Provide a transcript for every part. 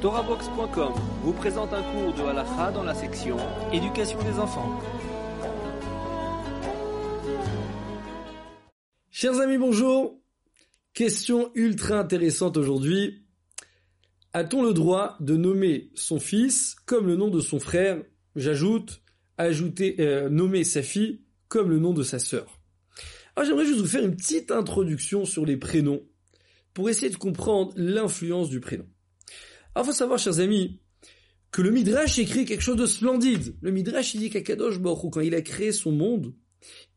TorahBox.com vous présente un cours de halakha dans la section Éducation des enfants. Chers amis, bonjour. Question ultra intéressante aujourd'hui. A-t-on le droit de nommer son fils comme le nom de son frère J'ajoute, ajouter, euh, nommer sa fille comme le nom de sa sœur? Alors j'aimerais juste vous faire une petite introduction sur les prénoms pour essayer de comprendre l'influence du prénom. Alors faut savoir, chers amis, que le Midrash écrit quelque chose de splendide. Le Midrash il dit qu'Akadosh Baruch quand il a créé son monde,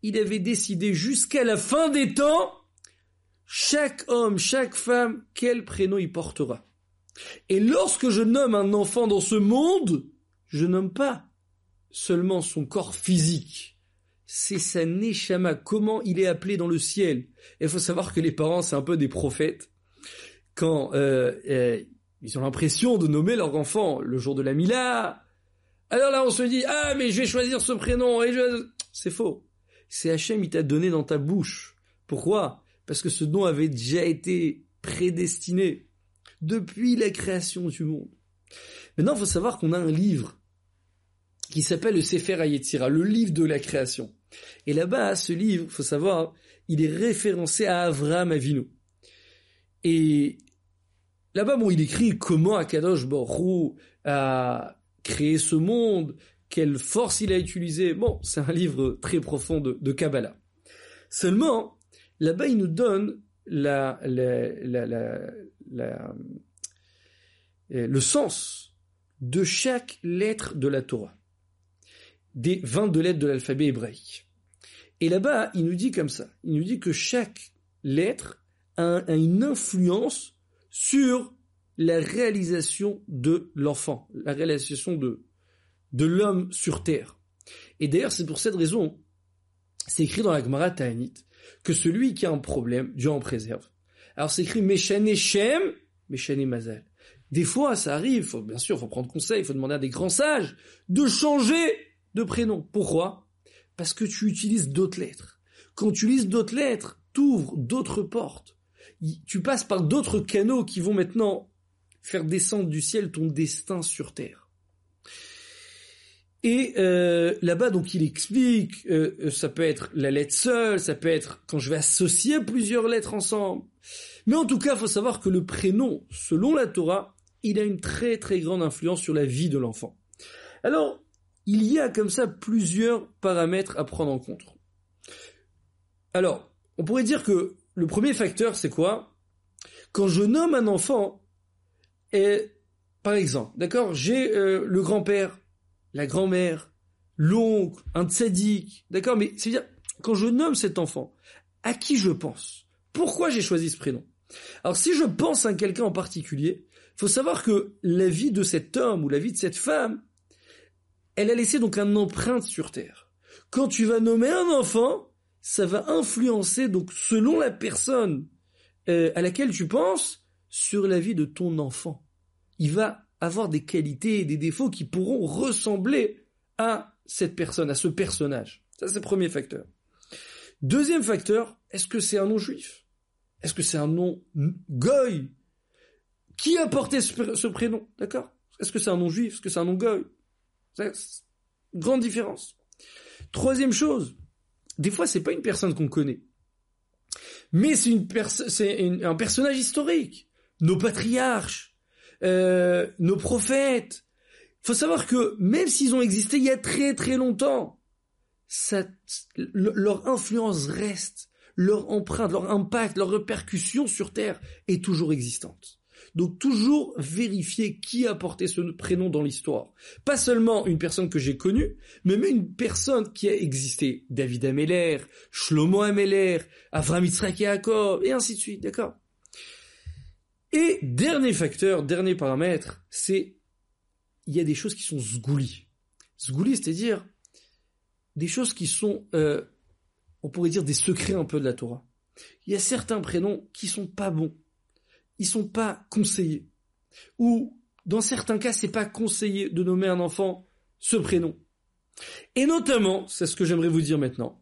il avait décidé jusqu'à la fin des temps, chaque homme, chaque femme, quel prénom il portera. Et lorsque je nomme un enfant dans ce monde, je nomme pas seulement son corps physique, c'est sa neshama, comment il est appelé dans le ciel. Il faut savoir que les parents, c'est un peu des prophètes. Quand euh, euh, ils ont l'impression de nommer leur enfant le jour de la Mila, alors là on se dit, ah mais je vais choisir ce prénom, et je... c'est faux. C'est Hachem, il t'a donné dans ta bouche. Pourquoi? Parce que ce nom avait déjà été prédestiné depuis la création du monde. Maintenant, il faut savoir qu'on a un livre qui s'appelle le Sefer Hayetzira, le livre de la création. Et là-bas, ce livre, faut savoir, il est référencé à Avram Avinu. Et là-bas, bon, il écrit comment Akadosh Baruch a créé ce monde, quelle force il a utilisé. Bon, c'est un livre très profond de, Kabbalah. Seulement, là-bas, il nous donne la, le sens de chaque lettre de la Torah des 22 lettres de l'alphabet hébraïque. Et là-bas, il nous dit comme ça, il nous dit que chaque lettre a, une influence sur la réalisation de l'enfant, la réalisation de, de l'homme sur terre. Et d'ailleurs, c'est pour cette raison, c'est écrit dans la Gemara Ta'anit, que celui qui a un problème, Dieu en préserve. Alors c'est écrit Meshane Shem, Meshane Mazal. Des fois, ça arrive, faut, bien sûr, faut prendre conseil, il faut demander à des grands sages de changer de prénom. Pourquoi? Parce que tu utilises d'autres lettres. Quand tu utilises d'autres lettres, ouvres d'autres portes. Tu passes par d'autres canaux qui vont maintenant faire descendre du ciel ton destin sur terre. Et euh, là-bas, donc, il explique, euh, euh, ça peut être la lettre seule, ça peut être quand je vais associer plusieurs lettres ensemble. Mais en tout cas, faut savoir que le prénom, selon la Torah, il a une très très grande influence sur la vie de l'enfant. Alors, il y a comme ça plusieurs paramètres à prendre en compte. Alors, on pourrait dire que le premier facteur, c'est quoi? Quand je nomme un enfant, par exemple, d'accord, j'ai euh, le grand-père, la grand-mère, l'oncle, un tzaddik, d'accord, mais c'est-à-dire, quand je nomme cet enfant, à qui je pense? Pourquoi j'ai choisi ce prénom? Alors, si je pense à quelqu'un en particulier, faut savoir que la vie de cet homme ou la vie de cette femme, elle a laissé donc un empreinte sur Terre. Quand tu vas nommer un enfant, ça va influencer donc selon la personne euh, à laquelle tu penses sur la vie de ton enfant. Il va avoir des qualités et des défauts qui pourront ressembler à cette personne, à ce personnage. Ça c'est le premier facteur. Deuxième facteur, est-ce que c'est un nom juif Est-ce que c'est un nom goy Qui a porté ce, prénom? D'accord? Est-ce que c'est un nom juif Est-ce que c'est un nom goy Grande différence. Troisième chose, des fois c'est pas une personne qu'on connaît, mais c'est une c'est un personnage historique. Nos patriarches, euh, nos prophètes. Faut savoir que même s'ils ont existé il y a très très longtemps, leur influence reste, leur empreinte, leur impact, leur répercussion sur Terre est toujours existante. Donc toujours vérifier qui a porté ce prénom dans l'histoire. Pas seulement une personne que j'ai connue, mais même une personne qui a existé. David Ameller, Shlomo Ameller, Avram Yitzhak et ainsi de suite, d'accord? Et dernier facteur, dernier paramètre, c'est il y a des choses qui sont zgouli. Zgouli, c'est-à-dire des choses qui sont, euh, on pourrait dire, des secrets un peu de la Torah. Il y a certains prénoms qui sont pas bons ils sont pas conseillés. Ou, dans certains cas, c'est pas conseillé de nommer un enfant ce prénom. Et notamment, c'est ce que j'aimerais vous dire maintenant,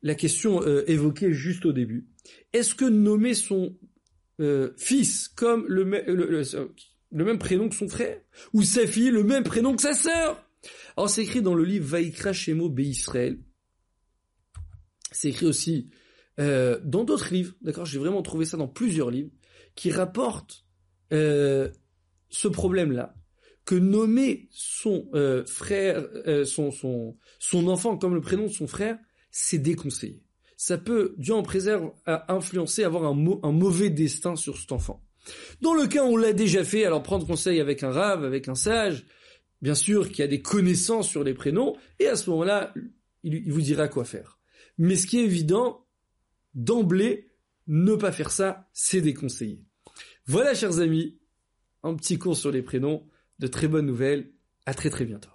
la question euh, évoquée juste au début. Est-ce que nommer son euh, fils comme le, le même prénom que son frère, ou sa fille le même prénom que sa sœur? Alors c'est écrit dans le livre Vaikra Shemo Israël. C'est écrit aussi euh, dans d'autres livres, d'accord J'ai vraiment trouvé ça dans plusieurs livres qui rapportent euh, ce problème-là, que nommer son euh, frère, euh, son, son, son enfant comme le prénom de son frère, c'est déconseillé. Ça peut, Dieu en préserve, influencer, avoir un, mauvais destin sur cet enfant. Dans le cas où on l'a déjà fait, alors prendre conseil avec un rave, avec un sage, bien sûr, qui a des connaissances sur les prénoms, et à ce moment-là, il vous dira quoi faire. Mais ce qui est évident, d'emblée, ne pas faire ça, c'est déconseillé. Voilà, chers amis, un petit cours sur les prénoms, de très bonnes nouvelles. À très très bientôt.